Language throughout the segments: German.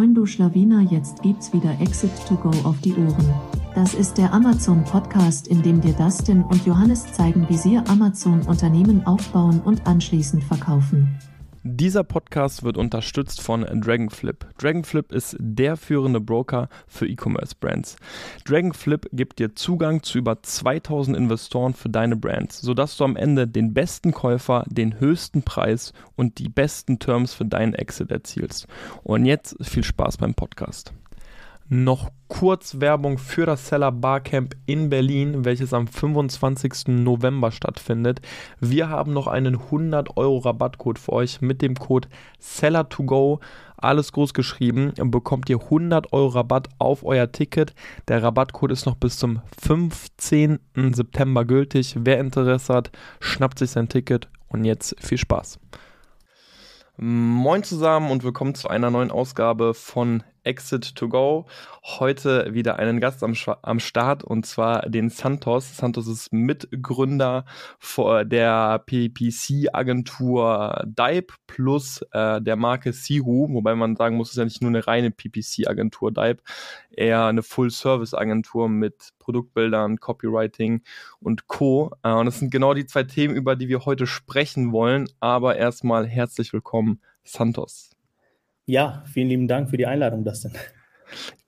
Moin du Schlawiner, jetzt gibt's wieder Exit to Go auf die Ohren. Das ist der Amazon Podcast, in dem dir Dustin und Johannes zeigen, wie sie Amazon Unternehmen aufbauen und anschließend verkaufen. Dieser Podcast wird unterstützt von Dragonflip. Dragonflip ist der führende Broker für E-Commerce-Brands. Dragonflip gibt dir Zugang zu über 2000 Investoren für deine Brands, sodass du am Ende den besten Käufer, den höchsten Preis und die besten Terms für deinen Exit erzielst. Und jetzt viel Spaß beim Podcast noch kurz Werbung für das Seller Barcamp in Berlin, welches am 25. November stattfindet. Wir haben noch einen 100 Euro Rabattcode für euch mit dem Code Seller2Go. Alles groß geschrieben, bekommt ihr 100 Euro Rabatt auf euer Ticket. Der Rabattcode ist noch bis zum 15. September gültig. Wer Interesse hat, schnappt sich sein Ticket und jetzt viel Spaß. Moin zusammen und willkommen zu einer neuen Ausgabe von Exit to Go. Heute wieder einen Gast am, am Start und zwar den Santos. Santos ist Mitgründer der PPC-Agentur Dipe plus äh, der Marke Sihu, wobei man sagen muss, es ist ja nicht nur eine reine PPC-Agentur Dipe, eher eine Full-Service-Agentur mit Produktbildern, Copywriting und Co. Äh, und das sind genau die zwei Themen, über die wir heute sprechen wollen. Aber erstmal herzlich willkommen, Santos. Ja, vielen lieben Dank für die Einladung, Dustin.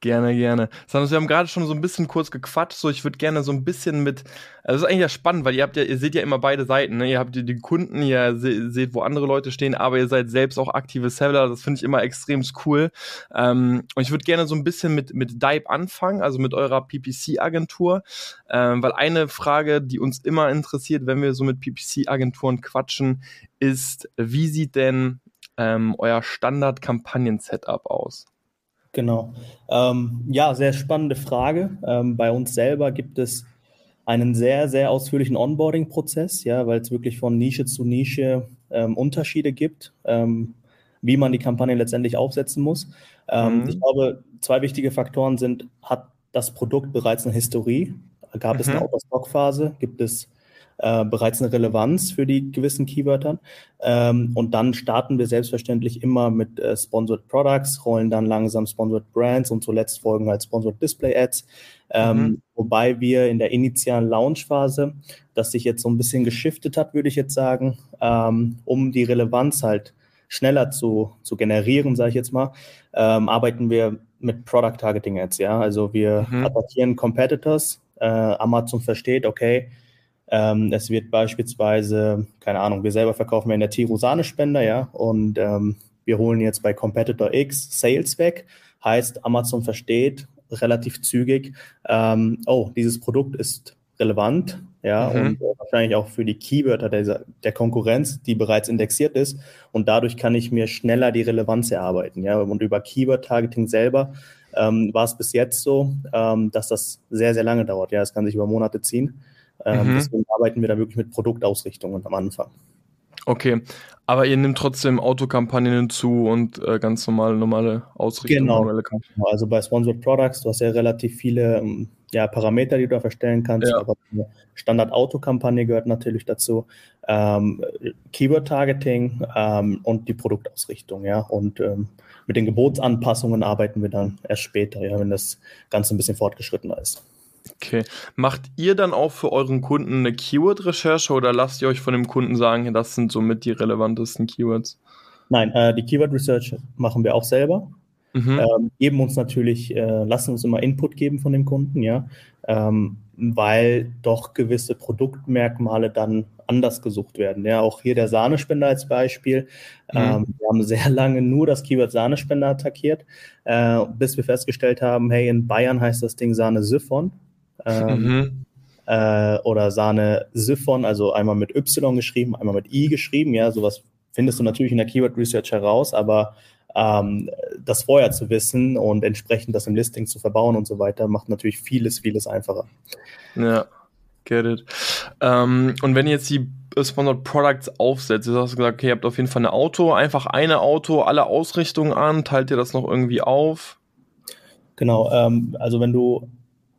Gerne, gerne. Santos, wir haben gerade schon so ein bisschen kurz gequatscht, so ich würde gerne so ein bisschen mit, also das ist eigentlich ja spannend, weil ihr habt ja, ihr seht ja immer beide Seiten, ne? Ihr habt die, die Kunden, ihr se seht, wo andere Leute stehen, aber ihr seid selbst auch aktive Seller, das finde ich immer extrem cool. Ähm, und ich würde gerne so ein bisschen mit, mit Dive anfangen, also mit eurer PPC-Agentur, ähm, weil eine Frage, die uns immer interessiert, wenn wir so mit PPC-Agenturen quatschen, ist, wie sieht denn ähm, euer Standard-Kampagnen-Setup aus? Genau. Ähm, ja, sehr spannende Frage. Ähm, bei uns selber gibt es einen sehr, sehr ausführlichen Onboarding-Prozess, ja, weil es wirklich von Nische zu Nische ähm, Unterschiede gibt, ähm, wie man die Kampagne letztendlich aufsetzen muss. Ähm, mhm. Ich glaube, zwei wichtige Faktoren sind, hat das Produkt bereits eine Historie? Gab mhm. es eine mhm. Out-of-Stock-Phase? Gibt es äh, bereits eine Relevanz für die gewissen Keywörtern. Ähm, und dann starten wir selbstverständlich immer mit äh, Sponsored Products, rollen dann langsam Sponsored Brands und zuletzt folgen halt Sponsored Display Ads. Ähm, mhm. Wobei wir in der initialen Launchphase, das sich jetzt so ein bisschen geschiftet hat, würde ich jetzt sagen, ähm, um die Relevanz halt schneller zu, zu generieren, sage ich jetzt mal, ähm, arbeiten wir mit Product Targeting Ads. Ja, also wir mhm. attackieren Competitors. Äh, Amazon versteht, okay, ähm, es wird beispielsweise, keine Ahnung, wir selber verkaufen ja in der Tirosane-Spender, ja, und ähm, wir holen jetzt bei Competitor X Sales weg. Heißt, Amazon versteht relativ zügig, ähm, oh, dieses Produkt ist relevant, ja, mhm. und äh, wahrscheinlich auch für die Keywörter der, der Konkurrenz, die bereits indexiert ist. Und dadurch kann ich mir schneller die Relevanz erarbeiten, ja. Und über Keyword-Targeting selber ähm, war es bis jetzt so, ähm, dass das sehr, sehr lange dauert. Ja, es kann sich über Monate ziehen. Ähm, mhm. Deswegen arbeiten wir da wirklich mit Produktausrichtungen am Anfang. Okay, aber ihr nehmt trotzdem Autokampagnen hinzu und äh, ganz normale, normale Ausrichtungen. Genau. genau. Also bei Sponsored Products, du hast ja relativ viele ähm, ja, Parameter, die du da verstellen kannst. Ja. Aber Standard-Autokampagne gehört natürlich dazu. Ähm, Keyword-Targeting ähm, und die Produktausrichtung, ja. Und ähm, mit den Gebotsanpassungen arbeiten wir dann erst später, ja, wenn das Ganze ein bisschen fortgeschrittener ist. Okay. Macht ihr dann auch für euren Kunden eine Keyword-Recherche oder lasst ihr euch von dem Kunden sagen, das sind somit die relevantesten Keywords? Nein, äh, die Keyword-Research machen wir auch selber. Mhm. Ähm, geben uns natürlich, äh, lassen uns immer Input geben von dem Kunden, ja, ähm, weil doch gewisse Produktmerkmale dann anders gesucht werden. Ja, auch hier der Sahnespender als Beispiel. Mhm. Ähm, wir haben sehr lange nur das Keyword Sahnespender attackiert, äh, bis wir festgestellt haben, hey, in Bayern heißt das Ding Sahne Siphon ähm, mhm. äh, oder Sahne Siphon, also einmal mit Y geschrieben, einmal mit I geschrieben. Ja, sowas findest du natürlich in der Keyword Research heraus, aber ähm, das vorher zu wissen und entsprechend das im Listing zu verbauen und so weiter, macht natürlich vieles, vieles einfacher. Ja, get it. Ähm, und wenn jetzt die Sponsored Products aufsetzt, du hast gesagt, okay, ihr habt auf jeden Fall ein Auto, einfach eine Auto, alle Ausrichtungen an, teilt ihr das noch irgendwie auf? Genau, ähm, also wenn du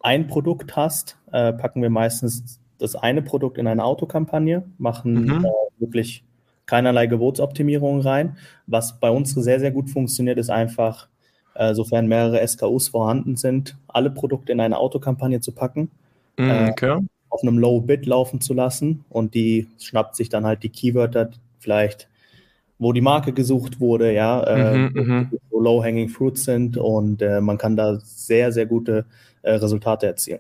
ein Produkt hast, äh, packen wir meistens das eine Produkt in eine Autokampagne, machen mhm. äh, wirklich keinerlei Gebotsoptimierung rein. Was bei uns sehr, sehr gut funktioniert, ist einfach äh, sofern mehrere SKUs vorhanden sind, alle Produkte in eine Autokampagne zu packen, Mhm, äh, okay. auf einem Low-Bid laufen zu lassen und die schnappt sich dann halt die Keywörter vielleicht, wo die Marke gesucht wurde, ja, äh, Mhm, mhm. wo Low-Hanging Fruits sind und äh, man kann da sehr, sehr gute äh, Resultate erzielen.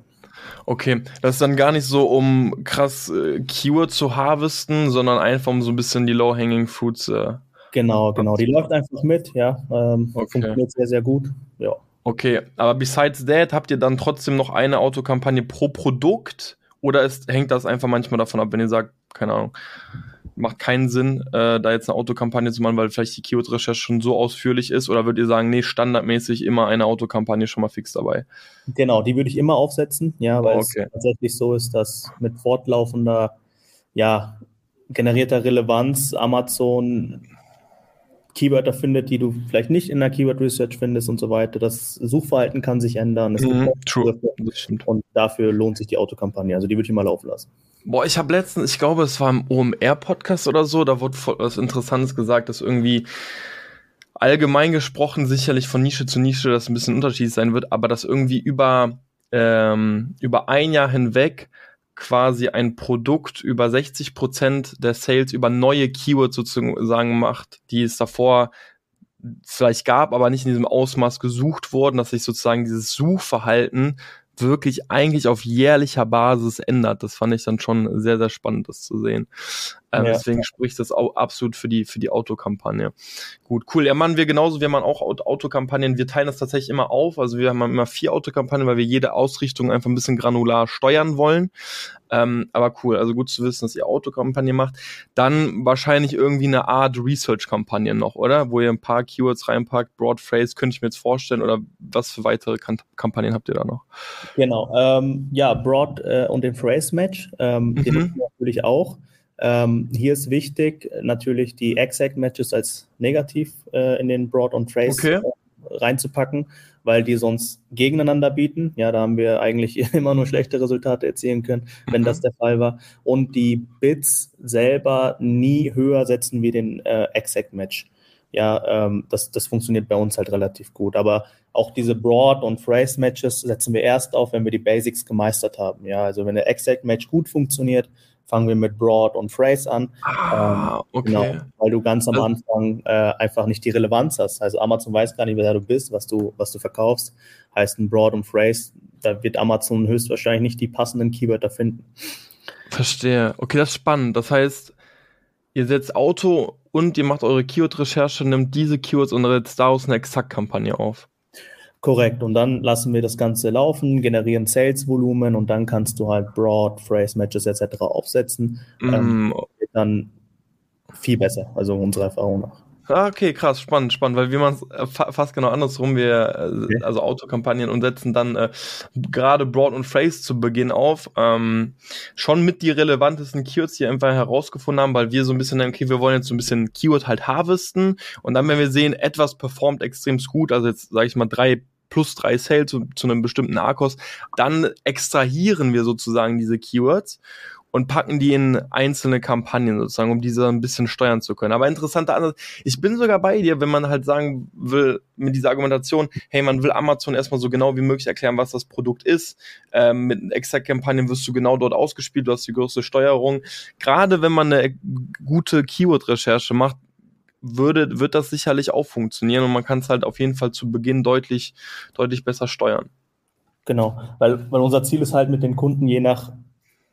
Okay, das ist dann gar nicht so, um krass äh, Keyword zu harvesten, sondern einfach um so ein bisschen die Low-Hanging Fruits. Äh. Genau, genau. Die läuft einfach mit, ja. Ähm, Okay. Funktioniert sehr, sehr gut. Ja. Okay, aber besides that, habt ihr dann trotzdem noch eine Autokampagne pro Produkt? Oder ist, hängt das einfach manchmal davon ab, wenn ihr sagt, keine Ahnung, macht keinen Sinn, äh, da jetzt eine Autokampagne zu machen, weil vielleicht die Keyword-Recherche schon so ausführlich ist? Oder würdet ihr sagen, nee, standardmäßig immer eine Autokampagne schon mal fix dabei? Genau, die würde ich immer aufsetzen, ja, weil Okay. es tatsächlich so ist, dass mit fortlaufender, ja, generierter Relevanz Amazon Keywörter findet, die du vielleicht nicht in der Keyword Research findest und so weiter. Das Suchverhalten kann sich ändern. Es gibt Mhm, true, und dafür lohnt sich die Autokampagne. Also die würde ich mal laufen lassen. Boah, ich habe letztens, ich glaube, es war im OMR-Podcast oder so, da wurde was Interessantes gesagt, dass irgendwie allgemein gesprochen sicherlich von Nische zu Nische das ein bisschen unterschiedlich sein wird, aber dass irgendwie über, ähm, über ein Jahr hinweg quasi ein Produkt über 60 Prozent der Sales über neue Keywords sozusagen macht, die es davor vielleicht gab, aber nicht in diesem Ausmaß gesucht wurden, dass sich sozusagen dieses Suchverhalten wirklich eigentlich auf jährlicher Basis ändert. Das fand ich dann schon sehr, sehr spannend, das zu sehen. Ähm, Ja. Deswegen spricht das auch absolut für die, für die Autokampagne. Gut, cool. Ja, machen wir genauso. Wir machen auch Aut- Autokampagnen. Wir teilen das tatsächlich immer auf. Also wir haben immer vier Autokampagnen, weil wir jede Ausrichtung einfach ein bisschen granular steuern wollen. Ähm, aber cool. Also gut zu wissen, dass ihr Autokampagne macht. Dann wahrscheinlich irgendwie eine Art Research-Kampagne noch, oder? Wo ihr ein paar Keywords reinpackt. Broad Phrase könnte ich mir jetzt vorstellen. Oder was für weitere Kan Kampagnen habt ihr da noch? Genau. Ähm, ja, Broad äh, und den Phrase Match, ähm, den Mhm. wir natürlich auch. Ähm, hier ist wichtig, äh, natürlich die Exact Matches als negativ äh, in den Broad und Phrase Okay. äh, reinzupacken, weil die sonst gegeneinander bieten. Ja, da haben wir eigentlich immer nur schlechte Resultate erzielen können, wenn Mhm. das der Fall war. Und die Bits selber nie höher setzen wie den äh, Exact Match. Ja, ähm, das, das funktioniert bei uns halt relativ gut. Aber auch diese Broad- und Phrase-Matches setzen wir erst auf, wenn wir die Basics gemeistert haben. Ja, also wenn der Exact-Match gut funktioniert, fangen wir mit Broad und Phrase an. Ah, okay. Genau, weil du ganz am Also- Anfang äh, einfach nicht die Relevanz hast. Also Amazon weiß gar nicht, wer du bist, was du, was du verkaufst. Heißt ein Broad und Phrase, da wird Amazon höchstwahrscheinlich nicht die passenden Keywörter finden. Verstehe. Okay, das ist spannend. Das heißt, ihr setzt Auto und ihr macht eure Keyword-Recherche, nimmt diese Keywords und setzt daraus eine Exakt-Kampagne auf. Korrekt. Und dann lassen wir das Ganze laufen, generieren Sales-Volumen und dann kannst du halt Broad, Phrase-Matches etc. aufsetzen. Ähm, Mm, wird dann viel besser, also unserer Erfahrung nach. Ah, okay, krass, spannend, spannend, weil wir machen es fa fast genau andersrum. Wir, äh, Okay. also Autokampagnen und setzen dann äh, gerade Broad und Phrase zu Beginn auf. Ähm, schon mit die relevantesten Keywords, die wir einfach herausgefunden haben, weil wir so ein bisschen okay, wir wollen jetzt so ein bisschen Keyword halt harvesten und dann, wenn wir sehen, etwas performt extrem gut, also jetzt sage ich mal drei plus drei Sales zu, zu einem bestimmten Arkos, dann extrahieren wir sozusagen diese Keywords und packen die in einzelne Kampagnen sozusagen, um diese ein bisschen steuern zu können. Aber interessanter Ansatz, ich bin sogar bei dir, wenn man halt sagen will, mit dieser Argumentation, hey, man will Amazon erstmal so genau wie möglich erklären, was das Produkt ist. Ähm, mit Exact-Kampagnen wirst du genau dort ausgespielt, du hast die größte Steuerung. Gerade wenn man eine gute Keyword-Recherche macht, würde, wird das sicherlich auch funktionieren und man kann es halt auf jeden Fall zu Beginn deutlich, deutlich besser steuern. Genau, weil, weil unser Ziel ist halt mit den Kunden je nach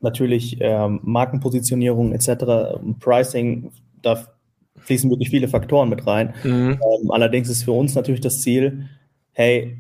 natürlich ähm, Markenpositionierung etc., Pricing, da fließen wirklich viele Faktoren mit rein. Mhm. Ähm, allerdings ist für uns natürlich das Ziel, hey,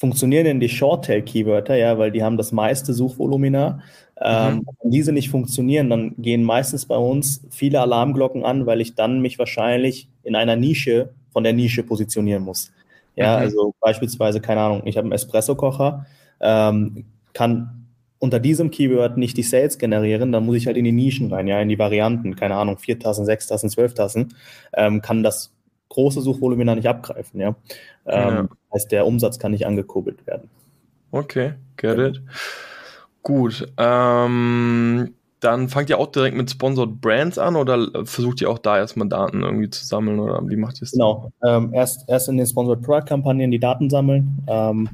funktionieren denn die Short-Tail-Keywörter, ja, weil die haben das meiste Suchvolumina. Ähm, Mhm. Wenn diese nicht funktionieren, dann gehen meistens bei uns viele Alarmglocken an, weil ich dann mich wahrscheinlich in einer Nische von der Nische positionieren muss. Ja, Mhm. also beispielsweise, keine Ahnung, ich habe einen Espresso-Kocher, ähm, kann unter diesem Keyword nicht die Sales generieren, dann muss ich halt in die Nischen rein, ja, in die Varianten, keine Ahnung, 4.000, 6.000, 12.000, ähm, kann das große Suchvolumina nicht abgreifen, ja. Ähm, Ja. Heißt, der Umsatz kann nicht angekurbelt werden. Okay, get it. Gut. Ähm, dann fangt ihr auch direkt mit Sponsored Brands an oder versucht ihr auch da erstmal Daten irgendwie zu sammeln oder wie macht ihr es? Genau, ähm, erst, erst in den Sponsored Product Kampagnen die Daten sammeln. Ähm,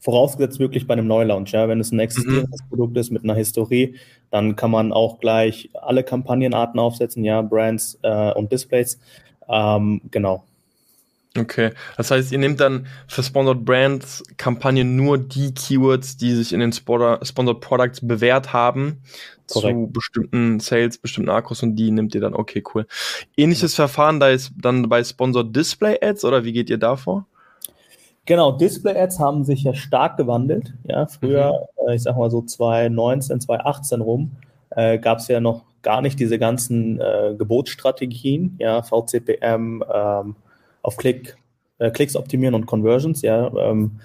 vorausgesetzt wirklich bei einem Neulaunch. Ja? Wenn es ein existierendes mhm. Produkt ist mit einer Historie, dann kann man auch gleich alle Kampagnenarten aufsetzen, ja, Brands äh, und Displays. Ähm, genau. Okay, das heißt, ihr nehmt dann für Sponsored Brands Kampagnen nur die Keywords, die sich in den Sponsored Products bewährt haben, Korrekt. zu bestimmten Sales, bestimmten Akkus und die nehmt ihr dann, okay, cool. Ähnliches ja. Verfahren da ist dann bei Sponsored Display Ads oder wie geht ihr davor? Genau, Display-Ads haben sich ja stark gewandelt. Ja, früher, mhm. äh, ich sag mal so 2019, 2018 rum, äh, gab es ja noch gar nicht diese ganzen äh, Gebotsstrategien, ja, VCPM, ähm, auf Klick, äh, Klicks optimieren und Conversions, ja. Ähm,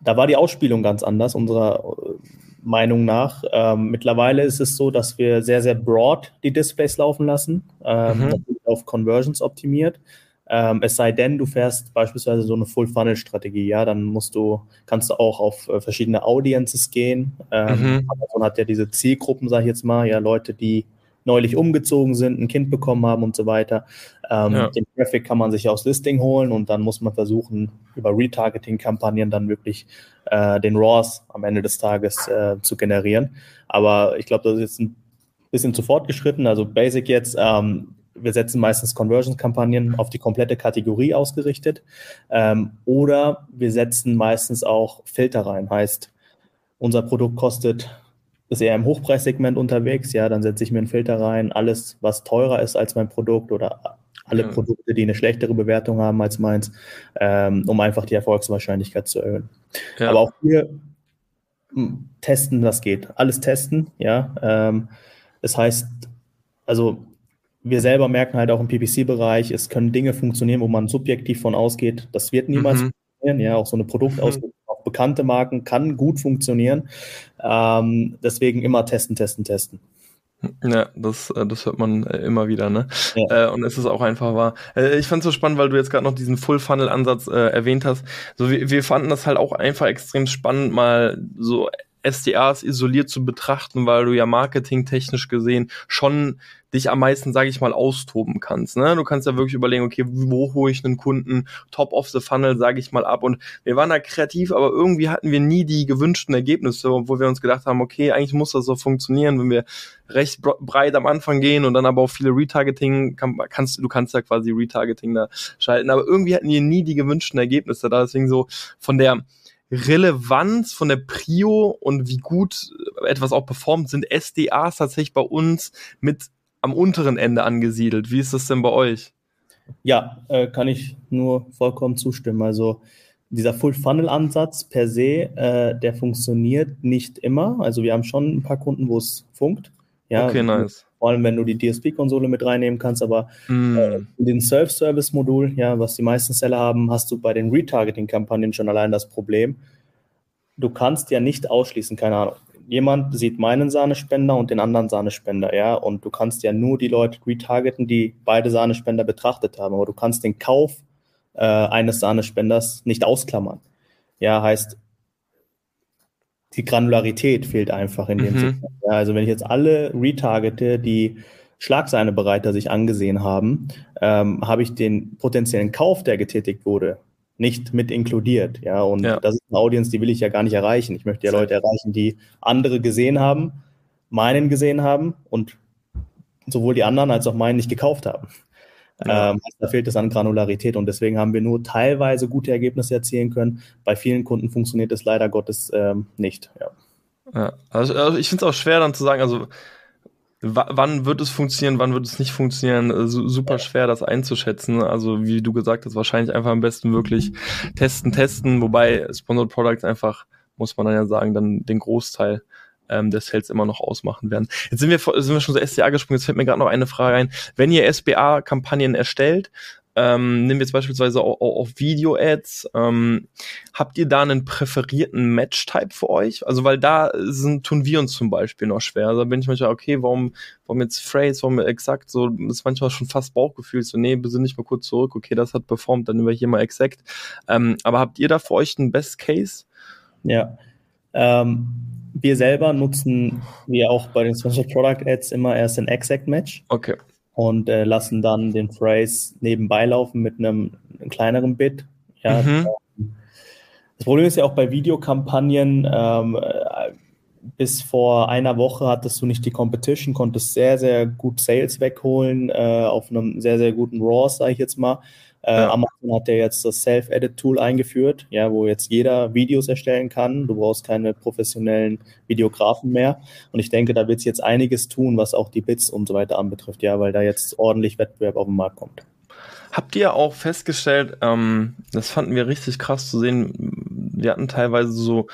da war die Ausspielung ganz anders, unserer äh, Meinung nach. Ähm, mittlerweile ist es so, dass wir sehr, sehr broad die Displays laufen lassen, ähm, mhm. auf Conversions optimiert. Ähm, es sei denn, du fährst beispielsweise so eine Full-Funnel-Strategie, ja, dann musst du, kannst du auch auf äh, verschiedene Audiences gehen. Ähm, mhm. Amazon hat ja diese Zielgruppen, sag ich jetzt mal, ja, Leute, die neulich umgezogen sind, ein Kind bekommen haben und so weiter. Ähm, ja. Den Traffic kann man sich aus Listing holen und dann muss man versuchen, über Retargeting-Kampagnen dann wirklich äh, den RAWs am Ende des Tages äh, zu generieren. Aber ich glaube, das ist jetzt ein bisschen zu fortgeschritten. Also Basic jetzt, ähm, wir setzen meistens Conversion-Kampagnen auf die komplette Kategorie ausgerichtet. Ähm, oder wir setzen meistens auch Filter rein. Heißt, unser Produkt kostet, ist eher im Hochpreissegment unterwegs, ja, dann setze ich mir einen Filter rein, alles, was teurer ist als mein Produkt oder alle ja. Produkte, die eine schlechtere Bewertung haben als meins, ähm, um einfach die Erfolgswahrscheinlichkeit zu erhöhen. Ja. Aber auch hier hm, testen, was geht. Alles testen, ja. Ähm, das heißt, also wir selber merken halt auch im PPC-Bereich, es können Dinge funktionieren, wo man subjektiv von ausgeht, das wird niemals mhm. funktionieren. Ja, auch so eine Produktausrichtung mhm. auf bekannte Marken kann gut funktionieren. Ähm, deswegen immer testen, testen, testen. Ja, das, äh, das hört man äh, immer wieder, ne? Ja. Äh, und es ist auch einfach wahr. Äh, ich fand es so spannend, weil du jetzt gerade noch diesen Full-Funnel-Ansatz äh, erwähnt hast. So, wir, wir fanden das halt auch einfach extrem spannend, mal so SDAs isoliert zu betrachten, weil du ja marketingtechnisch gesehen schon dich am meisten, sage ich mal, austoben kannst. Ne? Du kannst ja wirklich überlegen, okay, wo hole ich einen Kunden top of the funnel, sage ich mal, ab. Und wir waren da kreativ, aber irgendwie hatten wir nie die gewünschten Ergebnisse, wo wir uns gedacht haben, okay, eigentlich muss das so funktionieren, wenn wir recht breit am Anfang gehen und dann aber auch viele Retargeting, kann, kannst du kannst ja quasi Retargeting da schalten, aber irgendwie hatten wir nie die gewünschten Ergebnisse da. Deswegen so von der Relevanz von der Prio und wie gut etwas auch performt, sind SDAs tatsächlich bei uns mit am unteren Ende angesiedelt. Wie ist das denn bei euch? Ja, äh, kann ich nur vollkommen zustimmen. Also dieser Full-Funnel-Ansatz per se, äh, der funktioniert nicht immer. Also wir haben schon ein paar Kunden, wo es funkt. Ja, okay, nice. Vor allem, wenn du die DSP-Konsole mit reinnehmen kannst, aber mm. äh, dem Self-Service-Modul, ja, was die meisten Seller haben, hast du bei den Retargeting-Kampagnen schon allein das Problem. Du kannst ja nicht ausschließen, keine Ahnung jemand sieht meinen Sahnespender und den anderen Sahnespender, ja, und du kannst ja nur die Leute retargeten, die beide Sahnespender betrachtet haben, aber du kannst den Kauf äh, eines Sahnespenders nicht ausklammern. Ja, heißt, die Granularität fehlt einfach in dem mhm. Sinne. Ja, also wenn ich jetzt alle retargete, die Schlagsahnebereiter sich angesehen haben, ähm, habe ich den potenziellen Kauf, der getätigt wurde, nicht mit inkludiert. Ja, und ja. das ist eine Audience, die will ich ja gar nicht erreichen. Ich möchte ja Leute erreichen, die andere gesehen haben, meinen gesehen haben und sowohl die anderen als auch meinen nicht gekauft haben. Ja. Ähm, da fehlt es an Granularität und deswegen haben wir nur teilweise gute Ergebnisse erzielen können. Bei vielen Kunden funktioniert es leider Gottes ähm, nicht. Ja. ja also, also ich finde es auch schwer dann zu sagen, also wann wird es funktionieren, wann wird es nicht funktionieren, äh, super schwer das einzuschätzen. Also wie du gesagt hast, wahrscheinlich einfach am besten wirklich testen, testen, wobei Sponsored Products einfach, muss man dann ja sagen, dann den Großteil ähm, des Sales immer noch ausmachen werden. Jetzt sind wir, sind wir schon so SDA gesprungen, jetzt fällt mir gerade noch eine Frage ein. Wenn ihr SBA-Kampagnen erstellt, ähm, nehmen wir jetzt beispielsweise auch, auch Video-Ads. Ähm, habt ihr da einen präferierten Match-Type für euch? Also, weil da sind, tun wir uns zum Beispiel noch schwer. Also, da bin ich manchmal, okay, warum, warum jetzt Phrase, warum exakt? So, das ist manchmal schon fast Bauchgefühl. So, nee, besinn nicht mal kurz zurück. Okay, das hat performt, dann nehmen wir hier mal exakt. Ähm, aber habt ihr da für euch einen Best Case? Ja. Ähm, wir selber nutzen, wie auch bei den Special Product Ads, immer erst ein Exact Match. Okay. Und äh, lassen dann den Phrase nebenbei laufen mit einem, einem kleineren Bit. Ja, mhm. Das Problem ist ja auch bei Videokampagnen, ähm, bis vor einer Woche hattest du nicht die Competition, konntest sehr, sehr gut Sales wegholen äh, auf einem sehr, sehr guten RAW, sage ich jetzt mal. Äh, ja. Amazon hat ja jetzt das Self-Edit-Tool eingeführt, ja, wo jetzt jeder Videos erstellen kann. Du brauchst keine professionellen Videografen mehr. Und ich denke, da wird es jetzt einiges tun, was auch die Bits und so weiter anbetrifft, ja, weil da jetzt ordentlich Wettbewerb auf den Markt kommt. Habt ihr auch festgestellt, ähm, das fanden wir richtig krass zu sehen, wir hatten teilweise so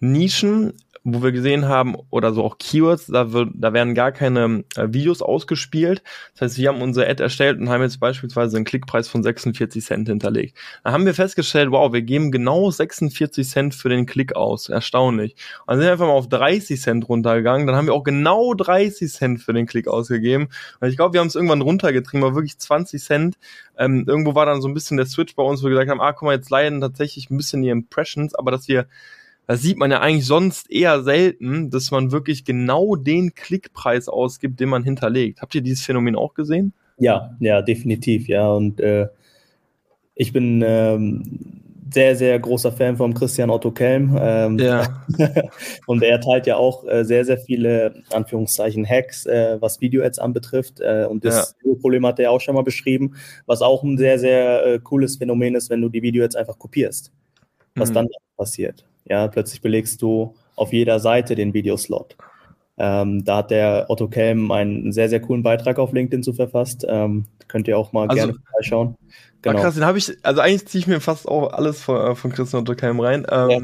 Nischen, wo wir gesehen haben, oder so auch Keywords, da, wird, da werden gar keine äh, Videos ausgespielt. Das heißt, wir haben unsere Ad erstellt und haben jetzt beispielsweise einen Klickpreis von 46 Cent hinterlegt. Da haben wir festgestellt, wow, wir geben genau 46 Cent für den Klick aus. Erstaunlich. Und dann sind wir einfach mal auf 30 Cent runtergegangen. Dann haben wir auch genau 30 Cent für den Klick ausgegeben. Und ich glaube, wir haben es irgendwann runtergetrieben, war wirklich 20 Cent. Ähm, irgendwo war dann so ein bisschen der Switch bei uns, wo wir gesagt haben, ah, guck mal, jetzt leiden tatsächlich ein bisschen die Impressions, aber dass wir das sieht man ja eigentlich sonst eher selten, dass man wirklich genau den Klickpreis ausgibt, den man hinterlegt. Habt ihr dieses Phänomen auch gesehen? Ja, ja, definitiv, ja. Und äh, ich bin ähm, sehr, sehr großer Fan von Christian Otto Kelm. Ähm, ja. und er teilt ja auch äh, sehr, sehr viele, Anführungszeichen, Hacks, äh, was Video-Ads anbetrifft. Äh, und das ja. Problem hat er auch schon mal beschrieben, was auch ein sehr, sehr äh, cooles Phänomen ist, wenn du die Video-Ads einfach kopierst. Was mhm. dann passiert. Ja, plötzlich belegst du auf jeder Seite den Videoslot. Ähm, da hat der Otto Kelm einen sehr, sehr coolen Beitrag auf LinkedIn zu verfasst. Ähm, könnt ihr auch mal also, gerne vorbeischauen. Genau. Krass, den habe ich, also eigentlich ziehe ich mir fast auch alles von, äh, von Christian Otto Kelm rein. Ähm, ja.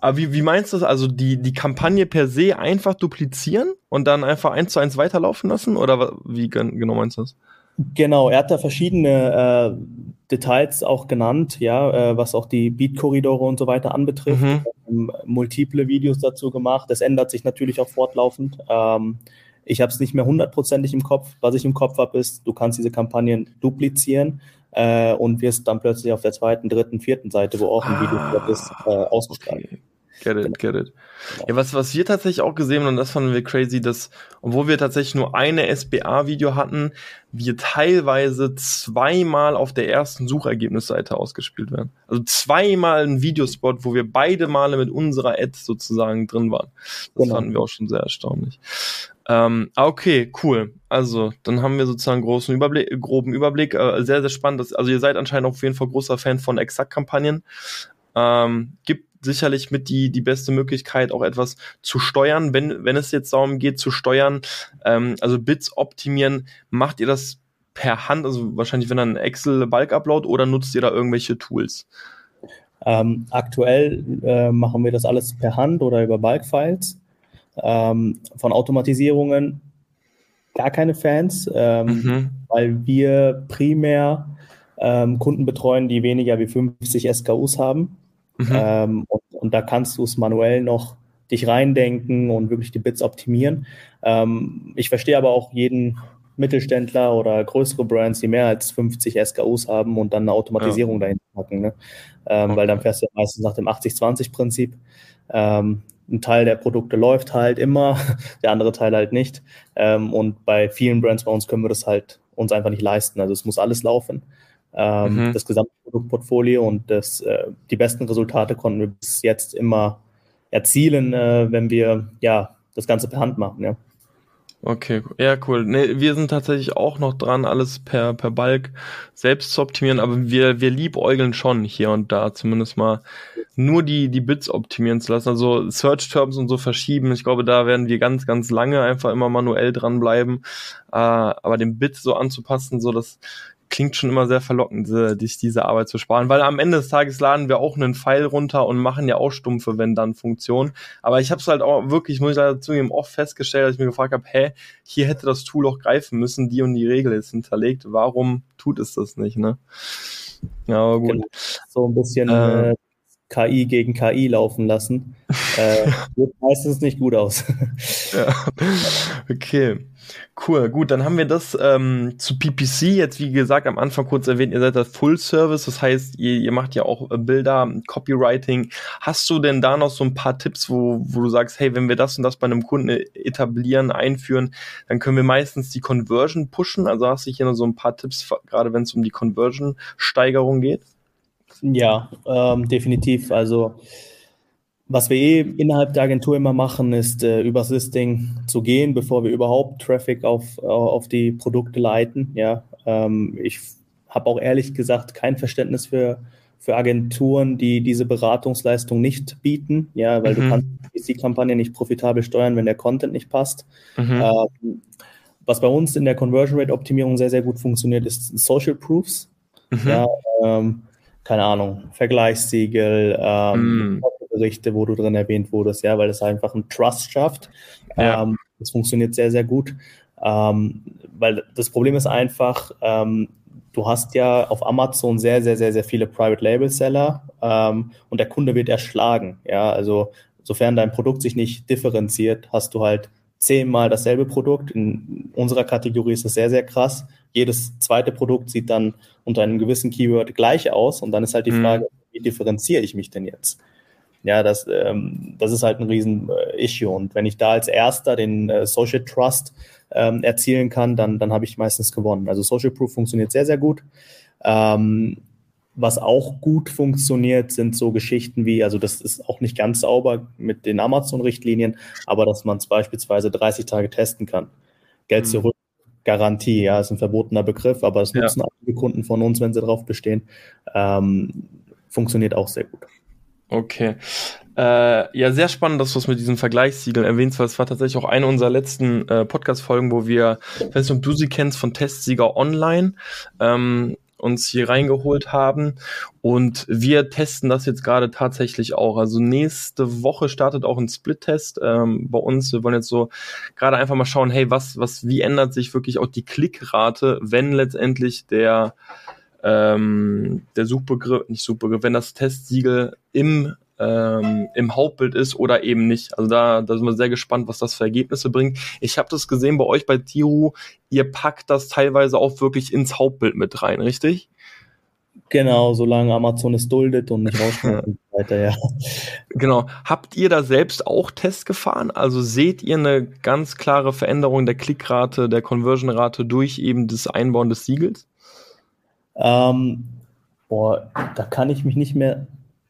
Aber wie, wie meinst du das? Also die, die Kampagne per se einfach duplizieren und dann einfach eins zu eins weiterlaufen lassen? Oder wie genau meinst du das? Genau, er hat da verschiedene äh, Details auch genannt, ja, äh, was auch die Beat-Korridore und so weiter anbetrifft. Mhm. Ähm, multiple Videos dazu gemacht. Das ändert sich natürlich auch fortlaufend. Ähm, ich habe es nicht mehr hundertprozentig im Kopf. Was ich im Kopf habe, ist, du kannst diese Kampagnen duplizieren äh, und wirst dann plötzlich auf der zweiten, dritten, vierten Seite, wo auch ein ah, Video ist, äh, ausgestrahlt. Okay. Get it, get it. Ja, was, was wir tatsächlich auch gesehen haben, und das fanden wir crazy, dass, obwohl wir tatsächlich nur eine SBA-Video hatten, wir teilweise zweimal auf der ersten Suchergebnisseite ausgespielt werden. Also zweimal ein Videospot, wo wir beide Male mit unserer Ad sozusagen drin waren. Das genau. fanden wir auch schon sehr erstaunlich. Ähm, ah, okay, cool. Also, dann haben wir sozusagen großen Überblick, groben Überblick. Äh, sehr, sehr spannend. Das, also, ihr seid anscheinend auf jeden Fall großer Fan von Exakt-Kampagnen. Ähm, gibt sicherlich mit die, die beste Möglichkeit, auch etwas zu steuern, wenn, wenn es jetzt darum geht, zu steuern, ähm, also Bits optimieren, macht ihr das per Hand, also wahrscheinlich wenn dann Excel Bulk Upload oder nutzt ihr da irgendwelche Tools? Ähm, aktuell äh, machen wir das alles per Hand oder über Bulk-Files. Ähm, von Automatisierungen gar keine Fans, ähm, mhm. weil wir primär ähm, Kunden betreuen, die weniger wie 50 SKUs haben. Mhm. Ähm, und, und, da kannst du es manuell noch dich reindenken und wirklich die Bits optimieren. Ähm, ich verstehe aber auch jeden Mittelständler oder größere Brands, die mehr als 50 SKUs haben und dann eine Automatisierung ja. dahinter packen. Ne? Ähm, okay. Weil dann fährst du meistens nach dem 80-20-Prinzip. Ähm, ein Teil der Produkte läuft halt immer, der andere Teil halt nicht. Ähm, und bei vielen Brands bei uns können wir das halt uns einfach nicht leisten. Also es muss alles laufen ähm, mhm. das gesamte Produktportfolio und das, äh, die besten Resultate konnten wir bis jetzt immer erzielen, äh, wenn wir ja das Ganze per Hand machen. Ja. Okay, ja, cool. Nee, wir sind tatsächlich auch noch dran, alles per, per Bulk selbst zu optimieren, aber wir, wir liebäugeln schon hier und da zumindest mal nur die, die Bits optimieren zu lassen. Also Search Terms und so verschieben. Ich glaube, da werden wir ganz, ganz lange einfach immer manuell dranbleiben. Äh, aber den Bit so anzupassen, so dass klingt schon immer sehr verlockend, sich diese Arbeit zu sparen, weil am Ende des Tages laden wir auch einen Pfeil runter und machen ja auch stumpfe wenn dann Funktionen. Aber ich habe es halt auch wirklich, muss ich leider zugeben, oft festgestellt, dass ich mir gefragt habe, hä, hier hätte das Tool auch greifen müssen, die und die Regel ist hinterlegt, warum tut es das nicht, ne? Ja, aber gut. Genau. So ein bisschen äh, äh KI gegen KI laufen lassen. Äh, sieht meistens nicht gut aus. ja. Okay. Cool, gut, dann haben wir das ähm, zu PPC jetzt, wie gesagt, am Anfang kurz erwähnt, ihr seid das Full Service, das heißt, ihr, ihr macht ja auch äh, Bilder, Copywriting. Hast du denn da noch so ein paar Tipps, wo, wo du sagst, hey, wenn wir das und das bei einem Kunden etablieren, einführen, dann können wir meistens die Conversion pushen? Also hast du hier noch so ein paar Tipps, gerade wenn es um die Conversion-Steigerung geht? Ja, ähm, definitiv. Also was wir eh innerhalb der Agentur immer machen, ist äh, übers Listing zu gehen, bevor wir überhaupt Traffic auf, äh, auf die Produkte leiten. Ja, ähm, ich habe auch ehrlich gesagt kein Verständnis für, für Agenturen, die diese Beratungsleistung nicht bieten. Ja, weil mhm. du kannst die Kampagne nicht profitabel steuern, wenn der Content nicht passt. Mhm. Ähm, was bei uns in der Conversion Rate Optimierung sehr, sehr gut funktioniert, ist Social Proofs. Mhm. Ja, ähm, keine Ahnung, Vergleichssiegel, ähm, mm. Berichte, wo du drin erwähnt wurdest, ja, weil es einfach einen Trust schafft. Ja. Ähm, das funktioniert sehr, sehr gut. Ähm, weil das Problem ist einfach, ähm, du hast ja auf Amazon sehr, sehr, sehr, sehr viele Private Label Seller ähm, und der Kunde wird erschlagen. Ja, also sofern dein Produkt sich nicht differenziert, hast du halt zehnmal dasselbe Produkt. In unserer Kategorie ist das sehr, sehr krass. Jedes zweite Produkt sieht dann unter einem gewissen Keyword gleich aus und dann ist halt die mhm. Frage, mhm. wie differenziere ich mich denn jetzt? Ja, das, ähm, das ist halt ein riesen äh, Issue. Und wenn ich da als Erster den äh, Social Trust ähm, erzielen kann, dann, dann habe ich meistens gewonnen. Also Social Proof funktioniert sehr, sehr gut. Ähm, was auch gut funktioniert, sind so Geschichten wie, also das ist auch nicht ganz sauber mit den Amazon-Richtlinien, aber dass man es beispielsweise 30 Tage testen kann. Geld mhm. zurück, Garantie, ja, ist ein verbotener Begriff, aber es nutzen ja. einige Kunden von uns, wenn sie drauf bestehen. Ähm, funktioniert auch sehr gut. Okay. Äh, ja, sehr spannend, dass du es mit diesen Vergleichssiegeln erwähnst, weil es war tatsächlich auch eine unserer letzten äh, Podcast-Folgen, wo wir, ob du sie kennst, von Testsieger Online, ähm, uns hier reingeholt haben. Und wir testen das jetzt gerade tatsächlich auch. Also nächste Woche startet auch ein Split-Test ähm, bei uns. Wir wollen jetzt so gerade einfach mal schauen, hey, was, was, wie ändert sich wirklich auch die Klickrate, wenn letztendlich der ähm, der Suchbegriff, nicht Suchbegriff, wenn das Testsiegel im ähm, im Hauptbild ist oder eben nicht. Also da, da sind wir sehr gespannt, was das für Ergebnisse bringt. Ich habe das gesehen bei euch bei Tiru, ihr packt das teilweise auch wirklich ins Hauptbild mit rein, richtig? Genau, solange Amazon es duldet und nicht rauskommt und weiter, ja. Genau. Habt ihr da selbst auch Tests gefahren? Also seht ihr eine ganz klare Veränderung der Klickrate, der Conversion-Rate durch eben das Einbauen des Siegels? Ähm, boah, da kann ich mich nicht mehr